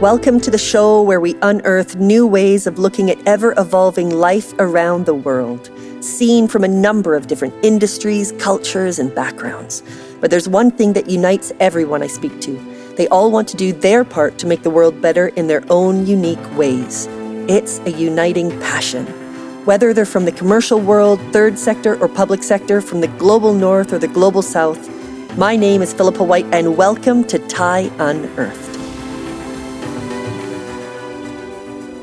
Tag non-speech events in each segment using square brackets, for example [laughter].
Welcome to the show where we unearth new ways of looking at ever evolving life around the world, seen from a number of different industries, cultures, and backgrounds. But there's one thing that unites everyone I speak to. They all want to do their part to make the world better in their own unique ways. It's a uniting passion. Whether they're from the commercial world, third sector, or public sector, from the global north or the global south, my name is Philippa White, and welcome to TIE Unearthed.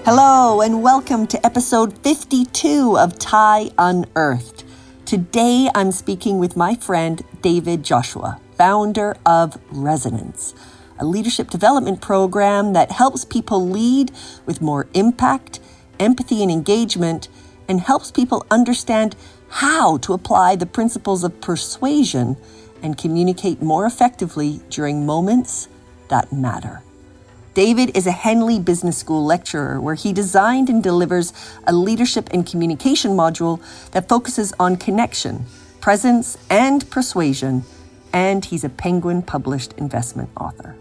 Hello, and welcome to episode 52 of TIE Unearthed. Today I'm speaking with my friend David Joshua, founder of Resonance, a leadership development program that helps people lead with more impact, empathy, and engagement, and helps people understand how to apply the principles of persuasion and communicate more effectively during moments that matter. David is a Henley Business School lecturer where he designed and delivers a leadership and communication module that focuses on connection, presence, and persuasion, and he's a Penguin published investment author.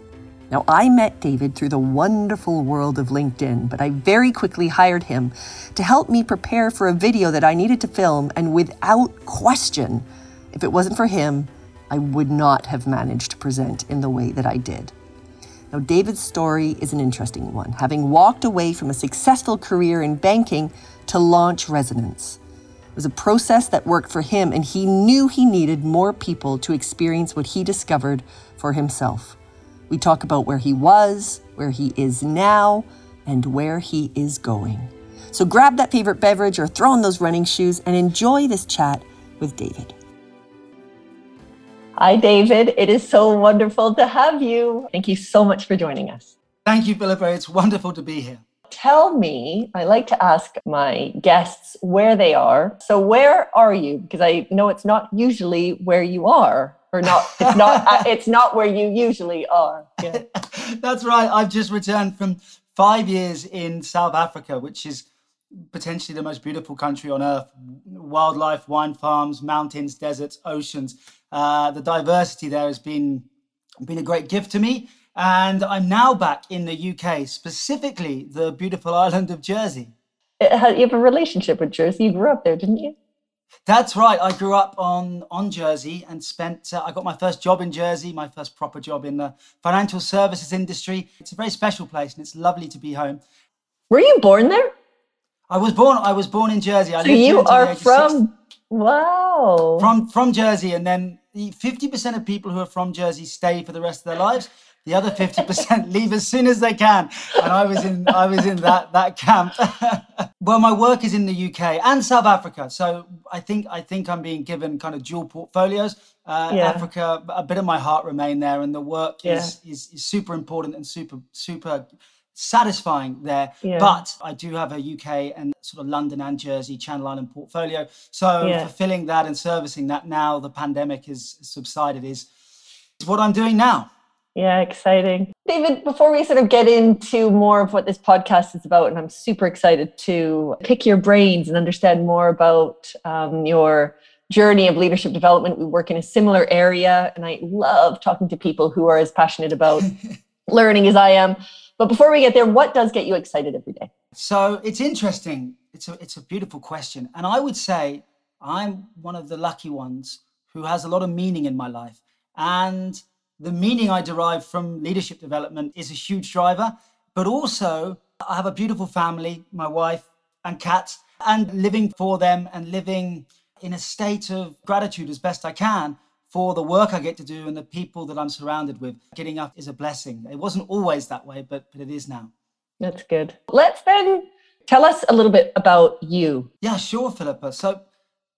Now, I met David through the wonderful world of LinkedIn, but I very quickly hired him to help me prepare for a video that I needed to film, and without question, if it wasn't for him, I would not have managed to present in the way that I did. Now, David's story is an interesting one, having walked away from a successful career in banking to launch Resonance. It was a process that worked for him, and he knew he needed more people to experience what he discovered for himself. We talk about where he was, where he is now, and where he is going. So grab that favorite beverage or throw on those running shoes and enjoy this chat with David. Hi, David. It is so wonderful to have you. Thank you so much for joining us. Thank you, Philippa. It's wonderful to be here. Tell me, I like to ask my guests where they are. So, where are you? Because I know it's not usually where you are, or not. It's not. [laughs] It's not where you usually are. Yeah. [laughs] That's right. I've just returned from five years in South Africa, which is potentially the most beautiful country on earth. Wildlife, wine farms, mountains, deserts, oceans. Uh, the diversity there has been been a great gift to me. And I'm now back in the UK, specifically the beautiful island of Jersey. Uh, you have a relationship with Jersey. You grew up there, didn't you? That's right. I grew up on on Jersey and spent. Uh, I got my first job in Jersey, my first proper job in the financial services industry. It's a very special place, and it's lovely to be home. Were you born there? I was born. I was born in Jersey. I lived in Jersey. so you are from wow from from Jersey, and then fifty percent of people who are from Jersey stay for the rest of their lives. The other fifty percent [laughs] leave as soon as they can, and I was in I was in that that camp. [laughs] well, my work is in the UK and South Africa, so I think I think I'm being given kind of dual portfolios. Uh, yeah. Africa, a bit of my heart remain there, and the work yeah. is, is is super important and super super satisfying there. Yeah. But I do have a UK and sort of London and Jersey Channel Island portfolio. So yeah. fulfilling that and servicing that now the pandemic has subsided is, is what I'm doing now. Yeah, exciting. David, before we sort of get into more of what this podcast is about, and I'm super excited to pick your brains and understand more about um, your journey of leadership development. We work in a similar area, and I love talking to people who are as passionate about [laughs] learning as I am. But before we get there, what does get you excited every day? So it's interesting. It's a it's a beautiful question, and I would say I'm one of the lucky ones who has a lot of meaning in my life, and the meaning I derive from leadership development is a huge driver. But also, I have a beautiful family, my wife and cats, and living for them and living in a state of gratitude as best I can for the work I get to do and the people that I'm surrounded with. Getting up is a blessing. It wasn't always that way, but, but it is now. That's good. Let's then tell us a little bit about you. Yeah, sure, Philippa. So,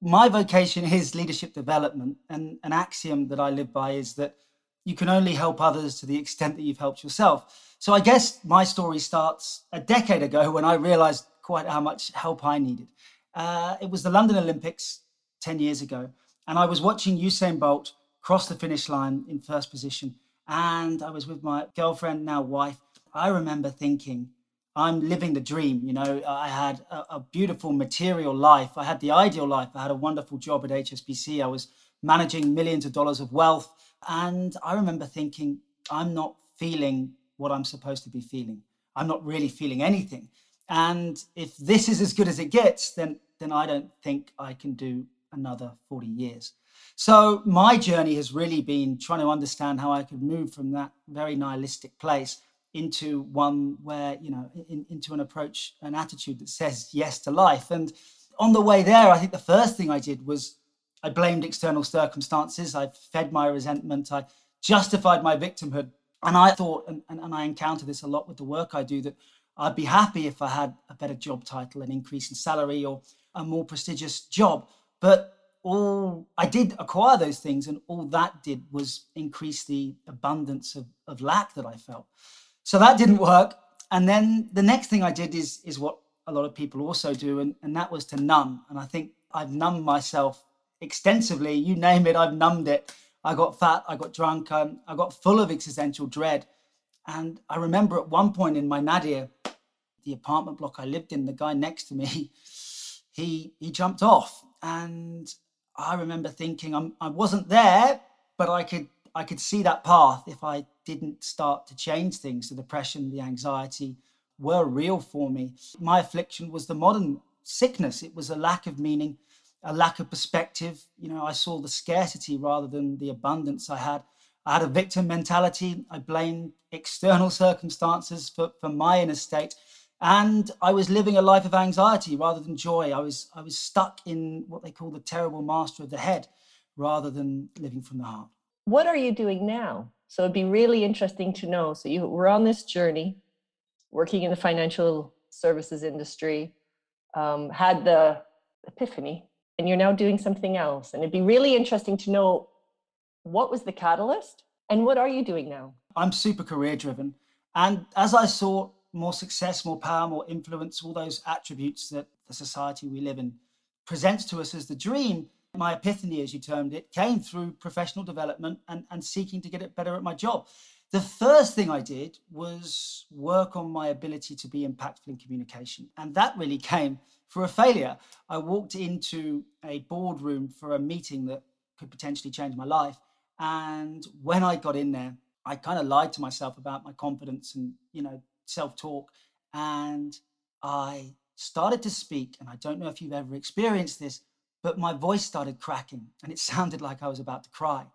my vocation is leadership development, and an axiom that I live by is that you can only help others to the extent that you've helped yourself. So, I guess my story starts a decade ago when I realized quite how much help I needed. Uh, it was the London Olympics 10 years ago. And I was watching Usain Bolt cross the finish line in first position. And I was with my girlfriend, now wife. I remember thinking, I'm living the dream. You know, I had a, a, beautiful material life. I had the ideal life. I had a wonderful job at HSBC. I was managing millions of dollars of wealth. And I remember thinking, I'm not feeling what I'm supposed to be feeling. I'm not really feeling anything. And if this is as good as it gets, then then I don't think I can do another 40 years. So my journey has really been trying to understand how I could move from that very nihilistic place into one where, you know, in, into an approach, an attitude that says yes to life. And on the way there, I think the first thing I did was I blamed external circumstances. I fed my resentment. I justified my victimhood. And I thought, and, and, and I encounter this a lot with the work I do, that I'd be happy if I had a better job title, an increase in salary, or a more prestigious job. But all I did acquire those things, and all that did was increase the abundance of, of lack that I felt. So that didn't work. And then the next thing I did is is what a lot of people also do, and, and that was to numb. And I think I've numbed myself extensively. You name it, I've numbed it. I got fat, I got drunk, um, I got full of existential dread. And I remember at one point in my nadir, the apartment block I lived in, the guy next to me, [laughs] he he jumped off, and I remember thinking I'm, I wasn't there, but I could I could see that path if I didn't start to change things. The depression, the anxiety were real for me. My affliction was the modern sickness. It was a lack of meaning, a lack of perspective. You know, I saw the scarcity rather than the abundance I had. I had a victim mentality. I blamed external circumstances for, for my inner state and I was living a life of anxiety rather than joy. I was I was stuck in what they call the terrible master of the head, rather than living from the heart. What are you doing now? So it'd be really interesting to know. So you were on this journey, working in the financial services industry, um, had the epiphany, and you're now doing something else. And it'd be really interesting to know what was the catalyst and what are you doing now? I'm super career driven. And as I saw more success, more power, more influence, all those attributes that the society we live in presents to us as the dream. My epiphany, as you termed it, came through professional development and, and seeking to get it better at my job. The first thing I did was work on my ability to be impactful in communication. And that really came for a failure. I walked into a boardroom for a meeting that could potentially change my life. And when I got in there, I kind of lied to myself about my confidence and, you know, self talk. And I started to speak. And I don't know if you've ever experienced this, but my voice started cracking and it [laughs] sounded like I was about to cry.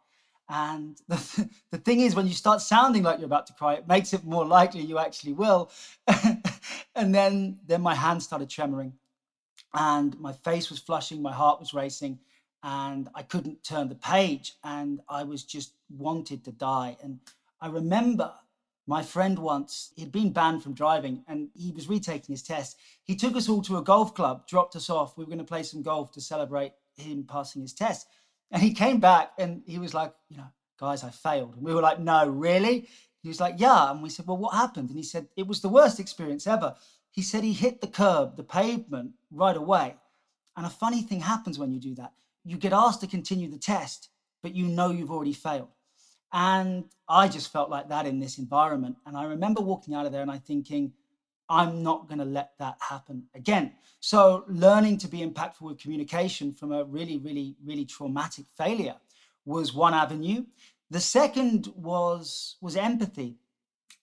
And [laughs] the, the thing is, when you start sounding like you're about to cry, it makes it more likely you actually will. [laughs] and then, then my hands started tremoring and my face was flushing, my heart was racing, and I couldn't turn the page. And I was just wanted to die. And I remember my friend once, he'd been banned from driving and he was retaking his test. He took us all to a golf club, dropped us off. We were going to play some golf to celebrate him passing his test. And he came back and he was like, you know, guys, I failed. And we were like, no, really? He was like, yeah. And we said, well, what happened? And he said, it was the worst experience ever. He said he hit the curb, the pavement right away. And a funny thing happens when you do that. You get asked to continue the test, but you know you've already failed. And I just felt like that in this environment. And I remember walking out of there and I thinking, I'm not going to let that happen again. So, learning to be impactful with communication from a really, really, really traumatic failure was one avenue. The second was was empathy,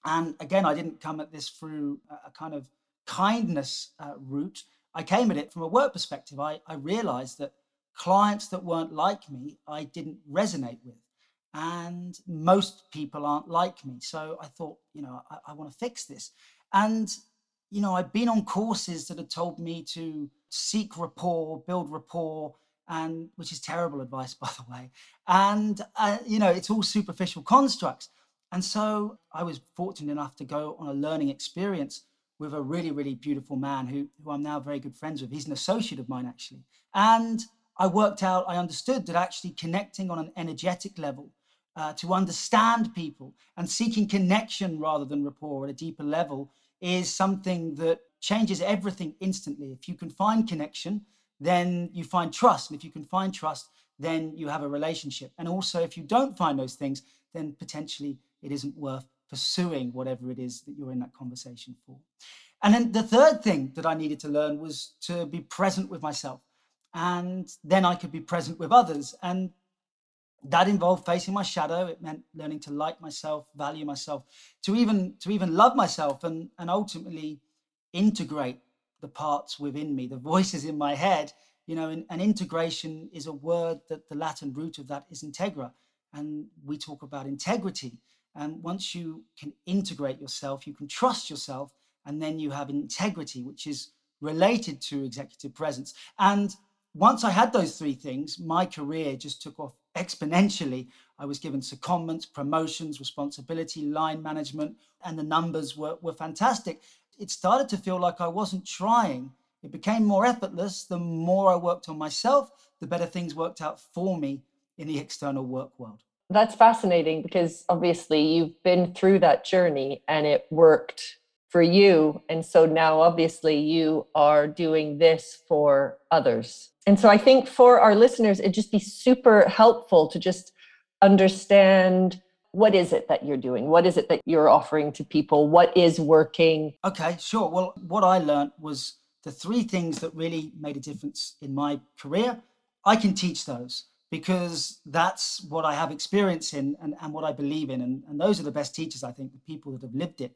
and again, I didn't come at this through a kind of kindness uh, route. I came at it from a work perspective. I, I realized that clients that weren't like me, I didn't resonate with and most people aren't like me. So I thought, you know, I, I want to fix this. And, you know, I've been on courses that have told me to seek rapport, build rapport, and which is terrible advice, [laughs] by the way. And, uh, you know, it's all superficial constructs. And so I was fortunate enough to go on a learning experience with a really, really beautiful man who, who I'm now very good friends with. He's an associate of mine, actually. And I worked out, I understood that actually connecting on an energetic level uh, to understand people and seeking connection rather than rapport at a deeper level is something that changes everything instantly. If you can find connection, then you find trust. And if you can find trust, then you have a relationship. And also, if you don't find those things, then potentially it isn't worth pursuing whatever it is that you're in that conversation for. And then the third thing that I needed to learn was to be present with myself. And then I could be present with others. And that involved facing my shadow it meant learning to like myself value myself to even to even love myself and and ultimately integrate the parts within me the voices in my head you know and, and integration is a word that the latin root of that is integra and we talk about integrity. And once you can integrate yourself you can trust yourself and then you have integrity which is related to executive presence. And once I had those three things, my career just took off exponentially. I was given secondments, promotions, responsibility, line management, and the numbers were, were fantastic. It started to feel like I wasn't trying. It became more effortless. The more I worked on myself, the better things worked out for me in the external work world. That's fascinating because obviously you've been through that journey and it worked for you. And so now, obviously, you are doing this for others. And so I think for our listeners, it'd just be super helpful to just understand what is it that you're doing? What is it that you're offering to people? What is working? Okay, sure. Well, what I learned was the three things that really made a difference in my career. I can teach those because that's what I have experience in and, and what I believe in. And, and those are the best teachers, I think, the people that have lived it.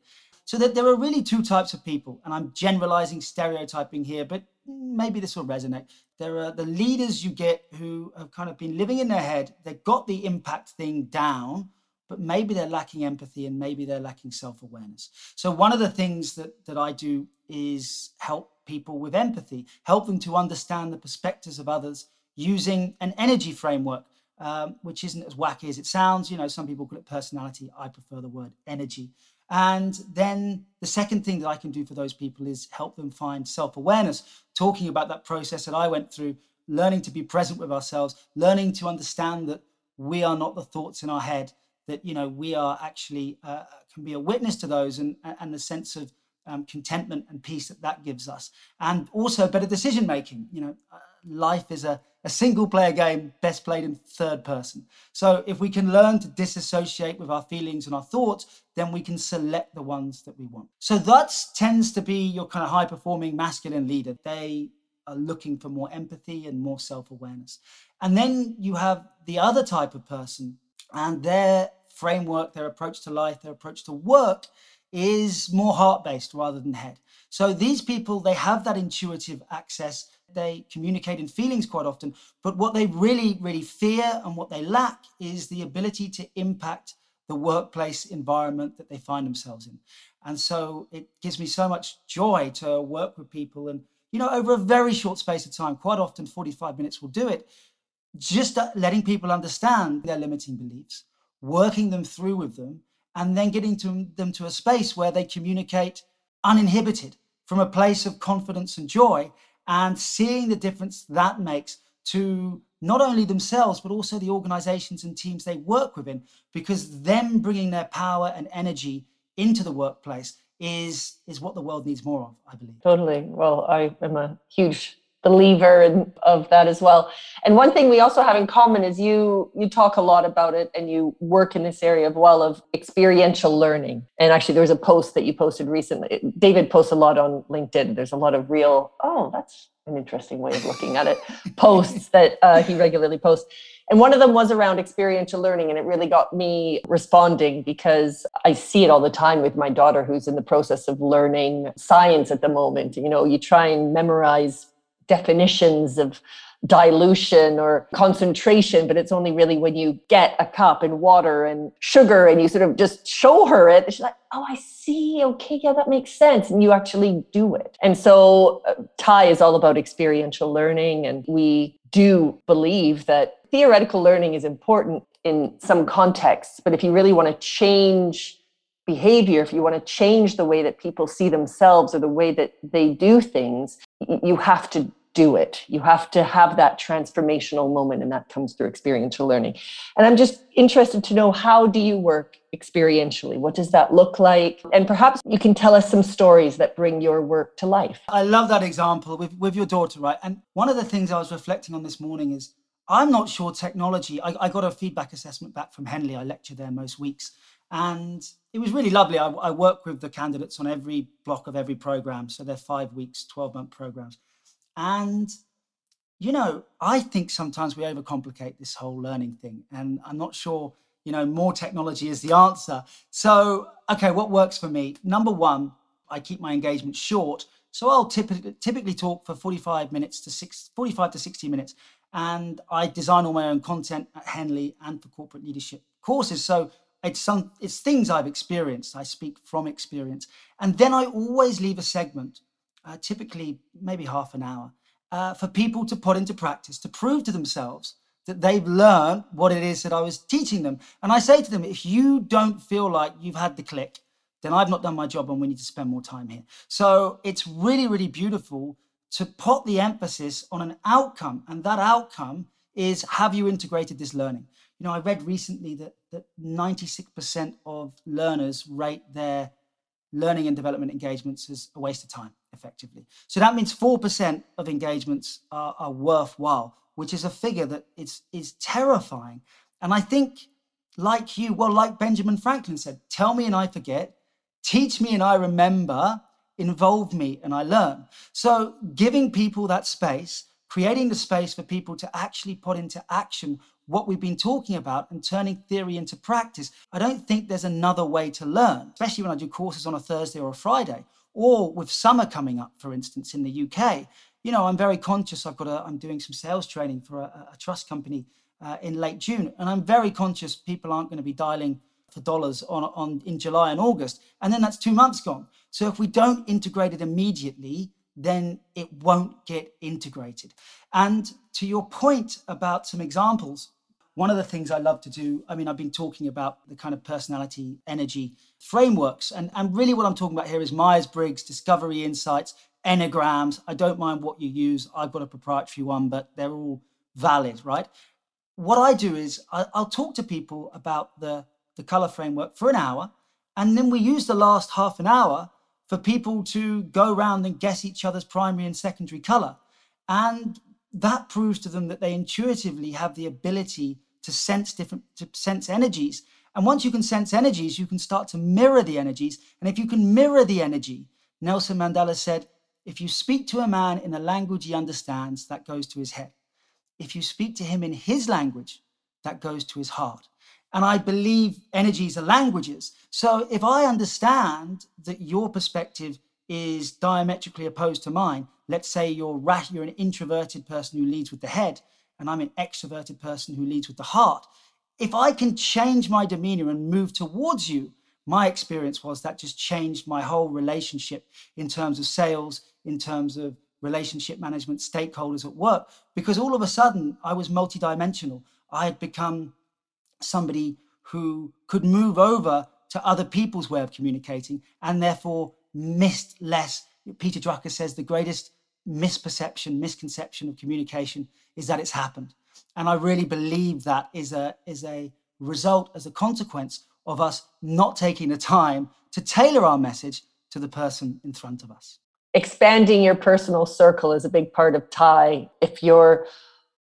So that there are really two types of people, and I'm generalizing, stereotyping here, but maybe this will resonate. There are the leaders you get who have kind of been living in their head, they've got the impact thing down, but maybe they're lacking empathy and maybe they're lacking self-awareness. So one of the things that, that I do is help people with empathy, help them to understand the perspectives of others using an energy framework. Um, which isn't as wacky as it sounds. You know, some people call it personality. I prefer the word energy. And then the second thing that I can do for those people is help them find self awareness, talking about that process that I went through, learning to be present with ourselves, learning to understand that we are not the thoughts in our head, that, you know, we are actually uh, can be a witness to those and, and the sense of um, contentment and peace that that gives us. And also better decision making. You know, uh, life is a a single player game best played in third person. So if we can learn to disassociate with our feelings and our thoughts, then we can select the ones that we want. So that tends to be your kind of high performing masculine leader. They are looking for more empathy and more self awareness. And then you have the other type of person and their framework, their approach to life, their approach to work is more heart based rather than head. So these people, they have that intuitive access they communicate in feelings quite often, but what they really, really fear and what they lack is the ability to impact the workplace environment that they find themselves in. And so it gives me so much joy to work with people and, you know, over a very short space of time, quite often 45 minutes will do it, just letting people understand their limiting beliefs, working them through with them, and then getting to them to a space where they communicate uninhibited from a place of confidence and joy and seeing the difference that makes to not only themselves but also the organizations and teams they work within because them bringing their power and energy into the workplace is is what the world needs more of i believe. Totally. Well i am a huge believer of that as well. And one thing we also have in common is you you talk a lot about it and you work in this area of well of experiential learning. And actually there was a post that you posted recently. David posts a lot on LinkedIn. There's a lot of real, oh, that's an interesting way of looking at it, [laughs] posts that uh, he regularly posts. And one of them was around experiential learning. And it really got me responding because I see it all the time with my daughter who's in the process of learning science at the moment. You know, you try and memorize definitions of dilution or concentration, but it's only really when you get a cup and water and sugar and you sort of just show her it. She's like, oh, I see. Okay, yeah, that makes sense. And you actually do it. And so uh, TIE is all about experiential learning. And we do believe that theoretical learning is important in some contexts, but if you really want to change behavior, if you want to change the way that people see themselves or the way that they do things, you have to do it. You have to have that transformational moment, and that comes through experiential learning. And I'm just interested to know how do you work experientially? What does that look like? And perhaps you can tell us some stories that bring your work to life. I love that example with, with your daughter, right? And one of the things I was reflecting on this morning is I'm not sure technology. I, I got a feedback assessment back from Henley. I lecture there most weeks. And it was really lovely. I, I work with the candidates on every block of every program. So they're five weeks, 12 month programs. And you know, I think sometimes we overcomplicate this whole learning thing. And I'm not sure, you know, more technology is the answer. So, okay, what works for me? Number one, I keep my engagement short. So I'll typically, typically talk for 45 minutes to six, 45 to 60 minutes. And I design all my own content at Henley and for corporate leadership courses. So it's some it's things I've experienced. I speak from experience. And then I always leave a segment, uh, typically maybe half an hour, uh, for people to put into practice to prove to themselves that they've learned what it is that I was teaching them. And I say to them, if you don't feel like you've had the click, then I've not done my job and we need to spend more time here. So it's really, really beautiful to put the emphasis on an outcome. And that outcome is have you integrated this learning? You know, I read recently that, that 96% of learners rate their learning and development engagements as a waste of time, effectively. So that means 4% of engagements are, are worthwhile, which is a figure that is, is terrifying. And I think, like you, well, like Benjamin Franklin said, tell me and I forget, teach me and I remember, involve me and I learn. So giving people that space, creating the space for people to actually put into action what we've been talking about and turning theory into practice. I don't think there's another way to learn, especially when I do courses on a Thursday or a Friday, or with summer coming up, for instance, in the UK. You know, I'm very conscious. I've got a, I'm doing some sales training for a, a trust company uh, in late June, and I'm very conscious people aren't going to be dialing for dollars on, on in July and August, and then that's two months gone. So if we don't integrate it immediately, then it won't get integrated. And to your point about some examples, one of the things I love to do, I mean, I've been talking about the kind of personality energy frameworks, and, and really what I'm talking about here is Myers Briggs, Discovery Insights, Enneagrams. I don't mind what you use, I've got a proprietary one, but they're all valid, right? What I do is I, I'll talk to people about the the color framework for an hour. And then we use the last half an hour for people to go around and guess each other's primary and secondary color. And that proves to them that they intuitively have the ability to sense different, to sense energies. And once you can sense energies, you can start to mirror the energies. And if you can mirror the energy, Nelson Mandela said, if you speak to a man in a language he understands, that goes to his head. If you speak to him in his language, that goes to his heart. And I believe energies are languages. So if I understand that your perspective is diametrically opposed to mine, let's say you're, you're an introverted person who leads with the head, and I'm an extroverted person who leads with the heart. If I can change my demeanor and move towards you, my experience was that just changed my whole relationship in terms of sales, in terms of relationship management, stakeholders at work, because all of a sudden I was multidimensional. I had become somebody who could move over to other people's way of communicating and therefore missed less. Peter Drucker says the greatest misperception, misconception of communication is that it's happened. And I really believe that is a, is a result, as a consequence of us not taking the time to tailor our message to the person in front of us. Expanding your personal circle is a big part of TIE. If you're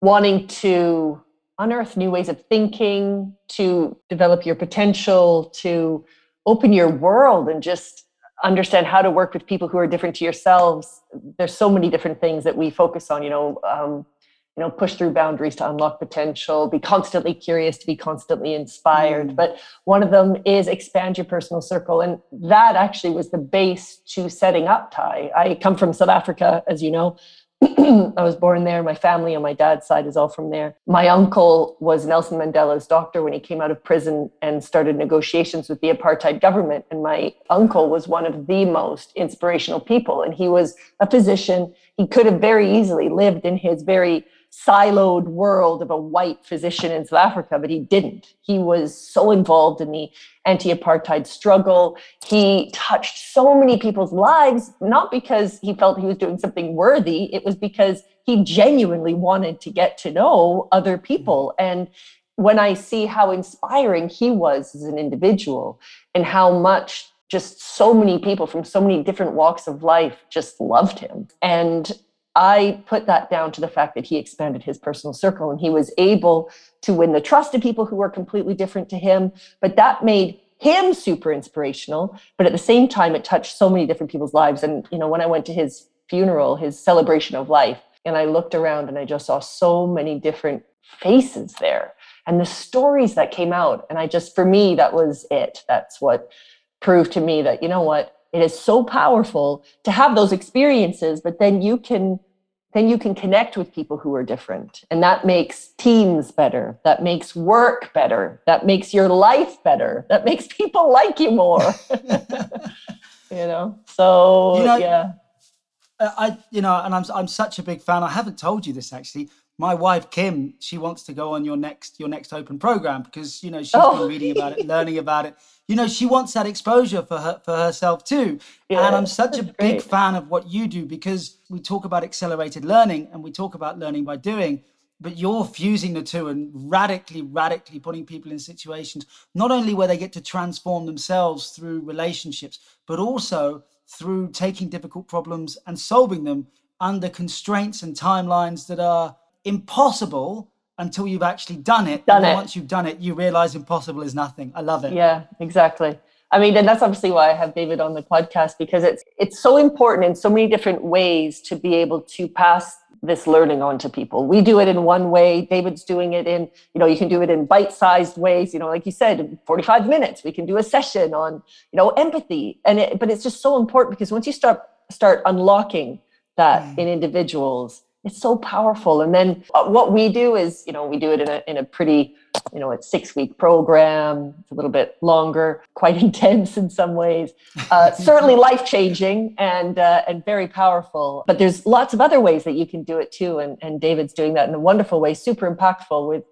wanting to unearth new ways of thinking, to develop your potential, to open your world and just understand how to work with people who are different to yourselves. There's so many different things that we focus on, you know, um, you know, push through boundaries to unlock potential, be constantly curious to be constantly inspired. Mm. But one of them is expand your personal circle. And that actually was the base to setting up TIE. I come from South Africa, as you know. [clears throat] I was born there. My family on my dad's side is all from there. My uncle was Nelson Mandela's doctor when he came out of prison and started negotiations with the apartheid government. And my uncle was one of the most inspirational people. And he was a physician. He could have very easily lived in his very siloed world of a white physician in South Africa, but he didn't. He was so involved in the anti apartheid struggle. He touched so many people's lives, not because he felt he was doing something worthy, it was because he genuinely wanted to get to know other people. Mm-hmm. And when I see how inspiring he was as an individual and how much just so many people from so many different walks of life just loved him. And I put that down to the fact that he expanded his personal circle and he was able to win the trust of people who were completely different to him. But that made him super inspirational. But at the same time, it touched so many different people's lives. And, you know, when I went to his funeral, his celebration of life, and I looked around and I just saw so many different faces there and the stories that came out. And I just, for me, that was it. That's what proved to me that, you know what, it is so powerful to have those experiences, but then you can then you can connect with people who are different. And that makes teams better. That makes work better. That makes your life better. That makes [laughs] people like you more. [laughs] you know? So, you know, yeah. I, you know, and I'm, I'm such a big fan. I haven't told you this actually my wife Kim, she wants to go on your next your next open program because you know she's oh. been reading about it, learning about it. You know, she wants that exposure for her for herself too. Yeah, and I'm such a big great. fan of what you do because we talk about accelerated learning and we talk about learning by doing, but you're fusing the two and radically, radically putting people in situations not only where they get to transform themselves through relationships, but also through taking difficult problems and solving them under constraints and timelines that are impossible until you've actually done it. Done it. Once you've done it, you realize impossible is nothing. I love it. Yeah, exactly. I mean, and that's obviously why I have David on the podcast because it's it's so important in so many different ways to be able to pass this learning on to people. We do it in one way. David's doing it in, you know, you can do it in bite-sized ways. You know, like you said, 45 minutes. We can do a session on, you know, empathy. And it, but it's just so important because once you start start unlocking that mm. in individuals, it's so powerful. And then uh, what we do is, you know, we do it in a, in a pretty, you know, a six week program. It's a little bit longer, [laughs] quite intense in some ways, uh, [laughs] certainly life changing and, uh, and very powerful. But there's lots of other ways that you can do it too. And, and David's doing that in a wonderful way, super impactful with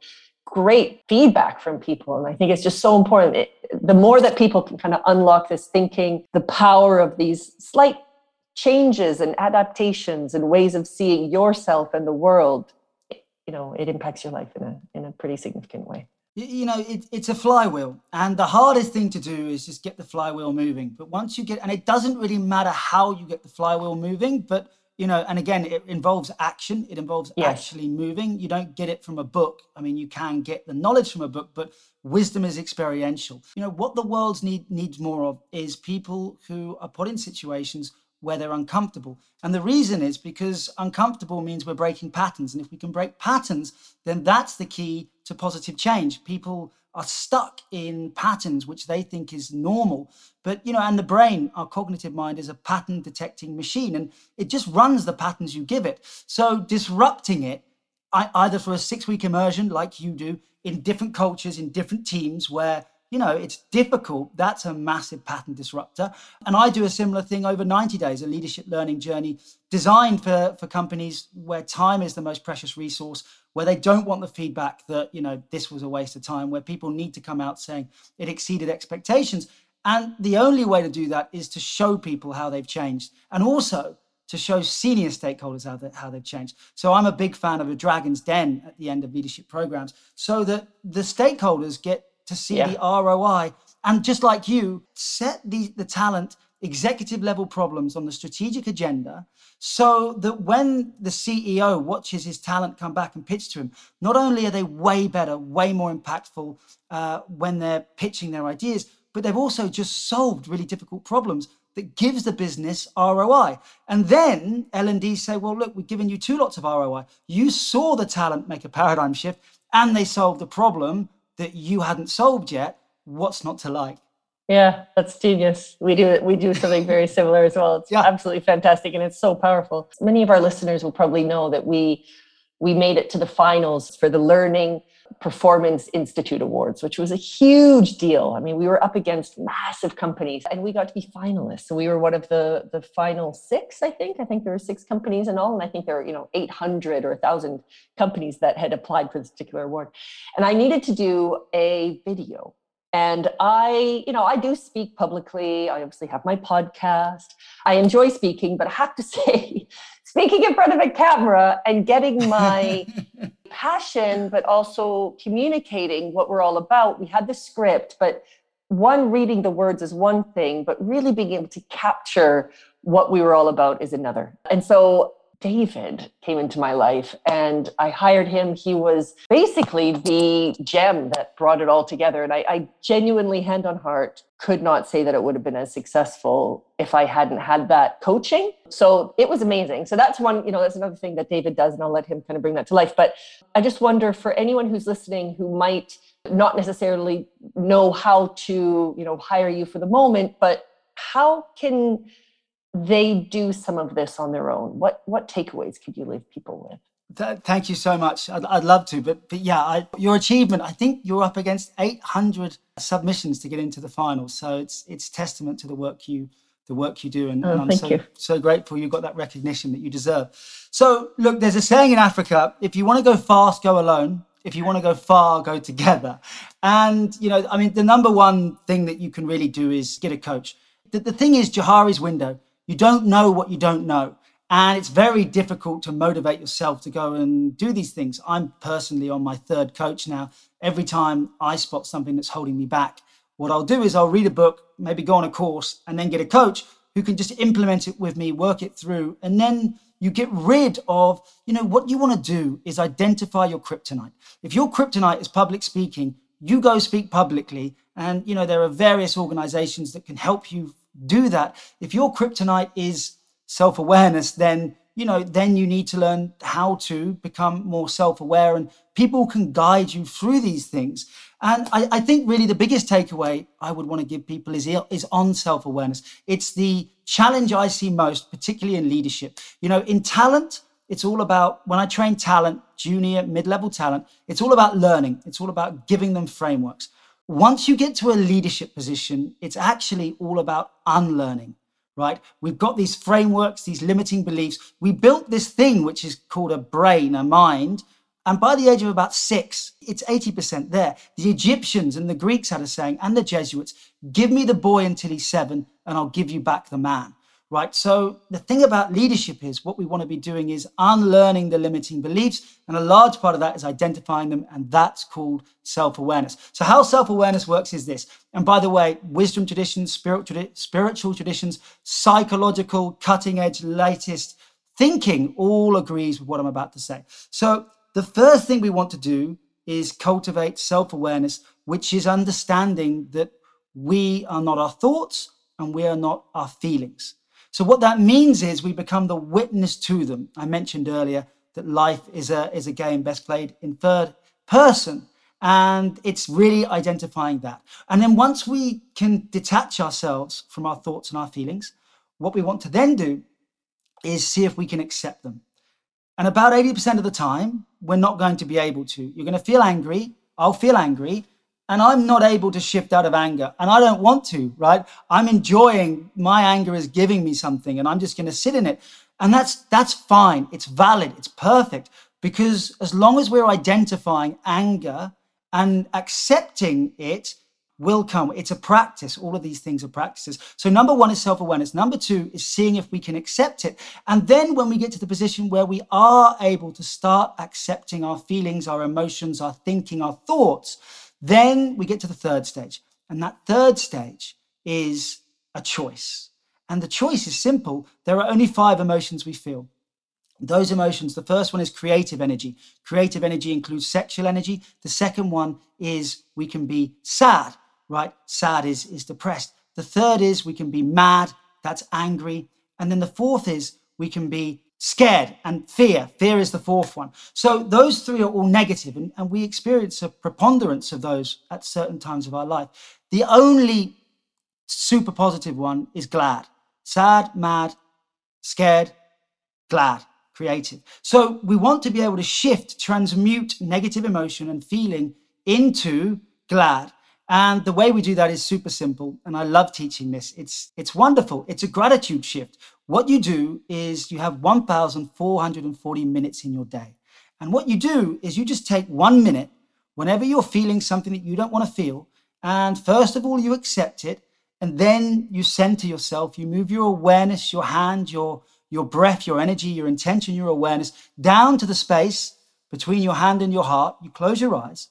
great feedback from people. And I think it's just so important. It, the more that people can kind of unlock this thinking, the power of these slight changes and adaptations and ways of seeing yourself and the world you know it impacts your life in a in a pretty significant way. You know it, it's a flywheel and the hardest thing to do is just get the flywheel moving. But once you get and it doesn't really matter how you get the flywheel moving but you know and again it involves action. It involves yes. actually moving. You don't get it from a book. I mean you can get the knowledge from a book but wisdom is experiential. You know what the world need, needs more of is people who are put in situations where they're uncomfortable. And the reason is because uncomfortable means we're breaking patterns. And if we can break patterns, then that's the key to positive change. People are stuck in patterns which they think is normal. But, you know, and the brain, our cognitive mind, is a pattern detecting machine and it just runs the patterns you give it. So disrupting it, either for a six week immersion like you do, in different cultures, in different teams where you know, it's difficult. That's a massive pattern disruptor. And I do a similar thing over 90 days, a leadership learning journey designed for, for companies where time is the most precious resource, where they don't want the feedback that, you know, this was a waste of time, where people need to come out saying it exceeded expectations. And the only way to do that is to show people how they've changed and also to show senior stakeholders how, they, how they've changed. So I'm a big fan of a dragon's den at the end of leadership programs so that the stakeholders get to see yeah. the ROI. And just like you, set the, the talent executive level problems on the strategic agenda so that when the CEO watches his talent come back and pitch to him, not only are they way better, way more impactful uh, when they're pitching their ideas, but they've also just solved really difficult problems that gives the business ROI. And then L&D say, well, look, we've given you two lots of ROI. You saw the talent make a paradigm shift and they solved the problem that you hadn't solved yet, what's not to like? Yeah, that's genius. We do we do something very similar as well. It's [laughs] yeah. absolutely fantastic and it's so powerful. Many of our listeners will probably know that we we made it to the finals for the Learning Performance Institute Awards, which was a huge deal. I mean, we were up against massive companies and we got to be finalists. So we were one of the, the final six, I think. I think there were six companies in all. And I think there were, you know, 800 or 1,000 companies that had applied for this particular award. And I needed to do a video. And I, you know, I do speak publicly. I obviously have my podcast. I enjoy speaking, but I have to [laughs] say, speaking in front of a camera and getting my [laughs] passion, but also communicating what we're all about. We had the script, but one reading the words is one thing, but really being able to capture what we were all about is another. And so David came into my life and I hired him. He was basically the gem that brought it all together. And I, I, genuinely, hand on heart, could not say that it would have been as successful if I hadn't had that coaching. So it was amazing. So that's one, you know, that's another thing that David does, and I'll let him kind of bring that to life. But I just wonder for anyone who's listening who might not necessarily know how to, you know, hire you for the moment, but how can they do some of this on their own? What what takeaways could you leave people with? Th- thank you so much. I'd, I'd love to, but but yeah, I, your achievement. I think you're up against 800 submissions to get into the final, so it's it's testament to the work you the work you do, and, oh, and I'm so you. so grateful you got that recognition that you deserve. So look, there's a saying in Africa: if you want to go fast, go alone. If you want to go far, go together. And you know, I mean, the number one thing that you can really do is get a coach. The, the thing is, Johari's window you don't know what you don't know. And it's very difficult to motivate yourself to go and do these things. I'm personally on my third coach now. Every time I spot something that's holding me back, what I'll do is I'll read a book, maybe go on a course, and then get a coach who can just implement it with me, work it through, and then you get rid of, you know, what you want to do is identify your kryptonite. If your kryptonite is public speaking, you go speak publicly. And, you know, there are various organizations that can help you do that. If your kryptonite is self awareness, then you know, then you need to learn how to become more self aware, and people can guide you through these things. And I, I, think really the biggest takeaway I would want to give people is, is on self awareness. It's the challenge I see most, particularly in leadership. You know, in talent, it's all about when I train talent, junior, mid level talent, it's all about learning, it's all about giving them frameworks. Once you get to a leadership position, it's actually all about unlearning, right? We've got these frameworks, these limiting beliefs. We built this thing, which is called a brain, a mind. And by the age of about six, it's 80% there. The Egyptians and the Greeks had a saying, and the Jesuits give me the boy until he's seven, and I'll give you back the man right? So the thing about leadership is what we want to be doing is unlearning the limiting beliefs. And a large part of that is identifying them. And that's called self awareness. So, how self awareness works is this. And by the way, wisdom traditions, spiritual traditions, psychological, cutting edge, latest thinking all agrees with what I'm about to say. So, the first thing we want to do is cultivate self awareness, which is understanding that we are not our thoughts and we are not our feelings. So what that means is we become the witness to them. I mentioned earlier that life is a, is a game best played in third person. And it's really identifying that. And then once we can detach ourselves from our thoughts and our feelings, what we want to then do is see if we can accept them. And about 80% of the time, we're not going to be able to. You're going to feel angry. I'll feel angry and I'm not able to shift out of anger and I don't want to, right? I'm enjoying my anger is giving me something and I'm just going to sit in it. And that's that's fine. It's valid. It's perfect because as long as we're identifying anger and accepting it will come. It's a practice. All of these things are practices. So number 1 is self-awareness. Number 2 is seeing if we can accept it. And then when we get to the position where we are able to start accepting our feelings, our emotions, our thinking, our thoughts, then we get to the third stage. And that third stage is a choice. And the choice is simple. There are only five emotions we feel. Those emotions, the first one is creative energy. Creative energy includes sexual energy. The second one is we can be sad, right? Sad is, is depressed. The third is we can be mad, that's angry. And then the fourth is we can be scared and fear. Fear is the fourth one. So those three are all negative, and, and we experience a preponderance of those at certain times of our life. The only super positive one is glad. Sad, mad, scared, glad, creative. So we want to be able to shift, transmute negative emotion and feeling into glad. And the way we do that is super simple. And I love teaching this. It's, it's wonderful. It's a gratitude shift. What you do is you have 1,440 minutes in your day. And what you do is you just take one minute whenever you're feeling something that you don't want to feel. And first of all, you accept it. And then you center yourself. You move your awareness, your hand, your, your breath, your energy, your intention, your awareness down to the space between your hand and your heart. You close your eyes.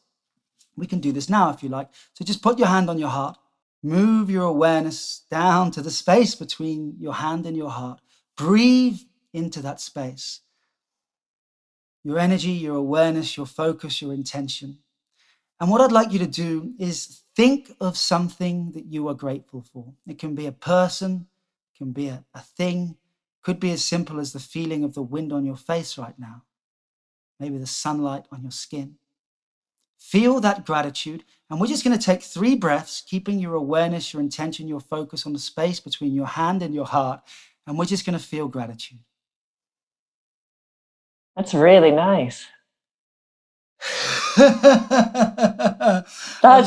We can do this now if you like. So just put your hand on your heart Move your awareness down to the space between your hand and your heart. Breathe into that space. Your energy, your awareness, your focus, your intention. And what I'd like you to do is think of something that you are grateful for. It can be a person, it can be a, a thing, could be as simple as the feeling of the wind on your face right now, maybe the sunlight on your skin. Feel that gratitude. And we're just going to take three breaths, keeping your awareness, your intention, your focus on the space between your hand and your heart. And we're just going to feel gratitude. That's really nice. [laughs] That's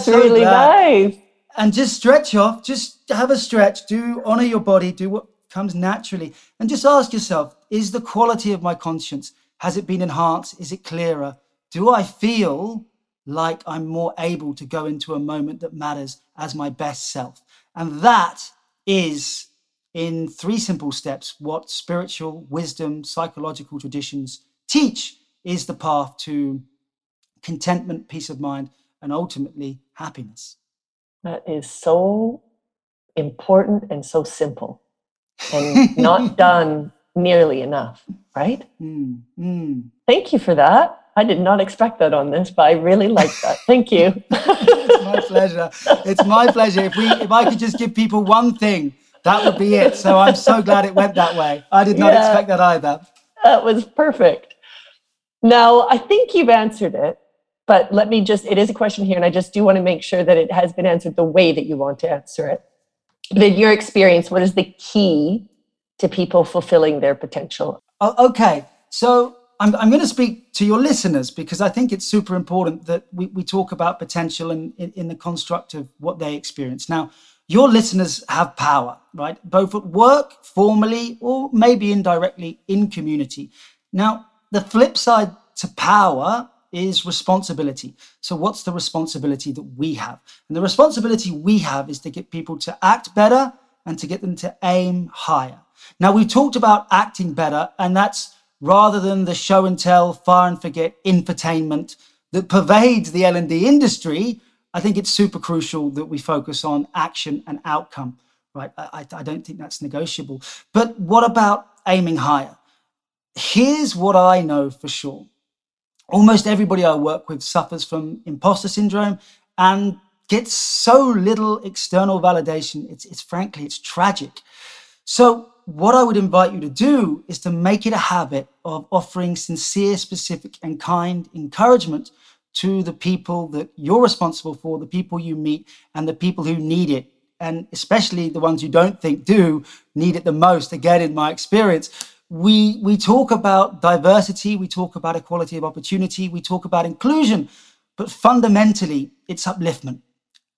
so really glad. nice. And just stretch off, just have a stretch, do honor your body, do what comes naturally. And just ask yourself is the quality of my conscience, has it been enhanced? Is it clearer? Do I feel like I'm more able to go into a moment that matters as my best self? And that is, in three simple steps, what spiritual wisdom, psychological traditions teach is the path to contentment, peace of mind, and ultimately happiness. That is so important and so simple and [laughs] not done nearly enough, right? Mm, mm. Thank you for that. I did not expect that on this, but I really like that. Thank you. [laughs] it's my pleasure. It's my pleasure. If we if I could just give people one thing, that would be it. So I'm so glad it went that way. I did not yeah, expect that either. That was perfect. Now, I think you've answered it, but let me just, it is a question here, and I just do want to make sure that it has been answered the way that you want to answer it. But in your experience, what is the key to people fulfilling their potential? Oh, okay. So I'm, I'm going to speak to your listeners because I think it's super important that we, we talk about potential and in, in the construct of what they experience. Now, your listeners have power, right? Both at work, formally, or maybe indirectly in community. Now, the flip side to power is responsibility. So, what's the responsibility that we have? And the responsibility we have is to get people to act better and to get them to aim higher. Now, we've talked about acting better, and that's rather than the show and tell, fire and forget infotainment that pervades the L&D industry. I think it's super crucial that we focus on action and outcome, right? I, I don't think that's negotiable. But what about aiming higher? Here's what I know for sure almost everybody I work with suffers from imposter syndrome and gets so little external validation. It's, it's frankly, it's tragic. So, what I would invite you to do is to make it a habit of offering sincere, specific, and kind encouragement to the people that you're responsible for, the people you meet, and the people who need it. And especially the ones you don't think do need it the most. Again, in my experience, we we talk about diversity, we talk about equality of opportunity, we talk about inclusion, but fundamentally it's upliftment.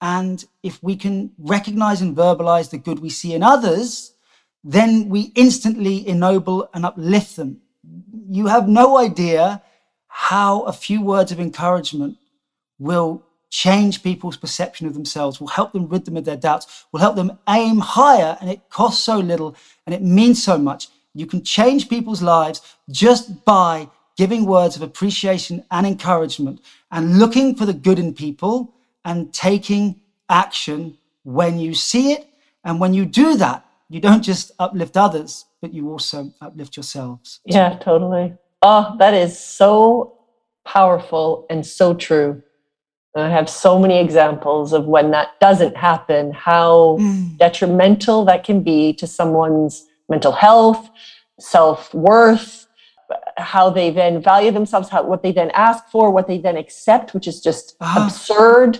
And if we can recognize and verbalize the good we see in others, then we instantly ennoble and uplift them. You have no idea how a few words of encouragement will change people's perception of themselves, will help them rid them of their doubts, will help them aim higher, and it costs so little and it means so much. You can change people's lives just by giving words of appreciation and encouragement and looking for the good in people and taking action when you see it. And when you do that, you don't just uplift others, but you also uplift yourselves. Yeah, totally. Oh, that is so powerful and so true. I have so many examples of when that doesn't happen, how mm. detrimental that can be to someone's mental health, self worth, how they then value themselves, how what they then ask for, what they then accept, which is just uh-huh. absurd.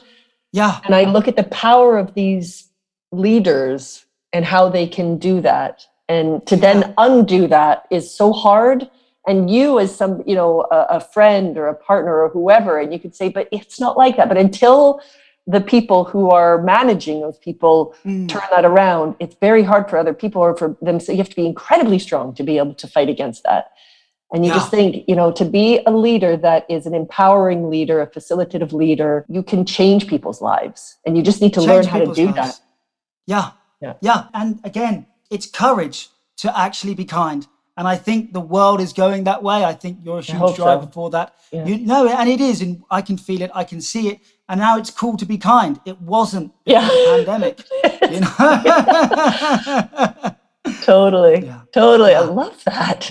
Yeah. And I look at the power of these leaders and how they can do that. And to then undo that is so hard. And you, as some, you know, a, a friend or a partner or whoever, and you could say, but it's not like that. But until the people who are managing those people mm. turn that around it's very hard for other people or for them so you have to be incredibly strong to be able to fight against that and you yeah. just think you know to be a leader that is an empowering leader a facilitative leader you can change people's lives and you just need to change learn how to do lives. that yeah yeah yeah and again it's courage to actually be kind and I think the world is going that way. I think you're a huge driver so. for that. Yeah. You know, and it is, and I can feel it, I can see it, and now it's cool to be kind. It wasn't yeah. the pandemic. you know? [laughs] totally. Yeah. Totally. I love that.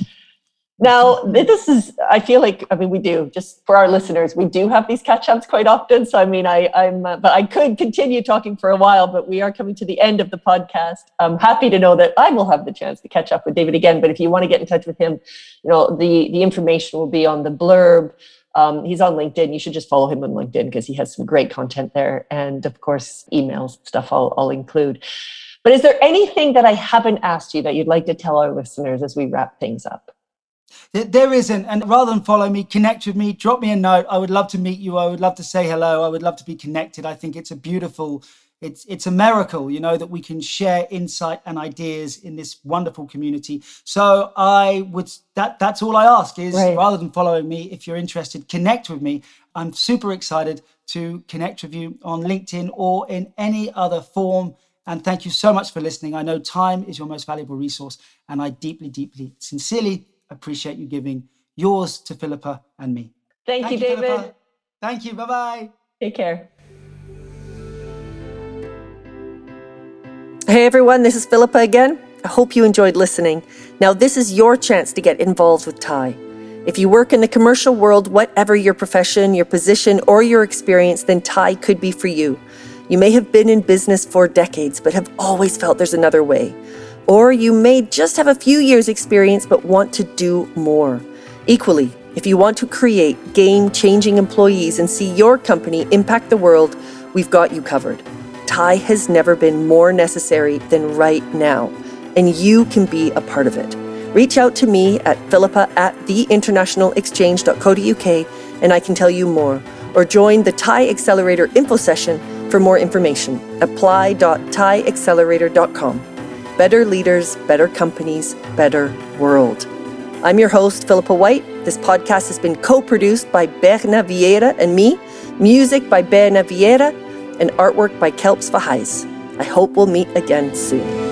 Now, this is, I feel like, I mean, we do, just for our listeners, we do have these catch ups quite often. So, I mean, I, I'm, uh, but I could continue talking for a while, but we are coming to the end of the podcast. I'm happy to know that I will have the chance to catch up with David again. But if you want to get in touch with him, you know, the, the information will be on the blurb. Um, he's on LinkedIn. You should just follow him on LinkedIn because he has some great content there. And of course, emails, stuff I'll, I'll include. But is there anything that I haven't asked you that you'd like to tell our listeners as we wrap things up? There isn't. And rather than follow me, connect with me, drop me a note. I would love to meet you. I would love to say hello. I would love to be connected. I think it's a beautiful, it's it's a miracle, you know, that we can share insight and ideas in this wonderful community. So I would that that's all I ask is right. rather than following me, if you're interested, connect with me. I'm super excited to connect with you on LinkedIn or in any other form. And thank you so much for listening. I know time is your most valuable resource, and I deeply, deeply, sincerely appreciate you giving yours to Philippa and me. Thank, Thank you, you, David. Philippa. Thank you. Bye bye. Take care. Hey everyone, this is Philippa again. I hope you enjoyed listening. Now, this is your chance to get involved with TIE. If you work in the commercial world, whatever your profession, your position, or your experience, then TIE could be for you. You may have been in business for decades, but have always felt there's another way. Or you may just have a few years' experience but want to do more. Equally, if you want to create game changing employees and see your company impact the world, we've got you covered. TIE has never been more necessary than right now, and you can be a part of it. Reach out to me at philippa at theinternationalexchange.co.uk and I can tell you more. Or join the TIE Accelerator info session for more information. apply.tieaccelerator.com. Better leaders, better companies, better world. I'm your host, Philippa White. This podcast has been co produced by Berna Vieira and me, music by Berna Vieira, and artwork by Kelps Vahais. I hope we'll meet again soon.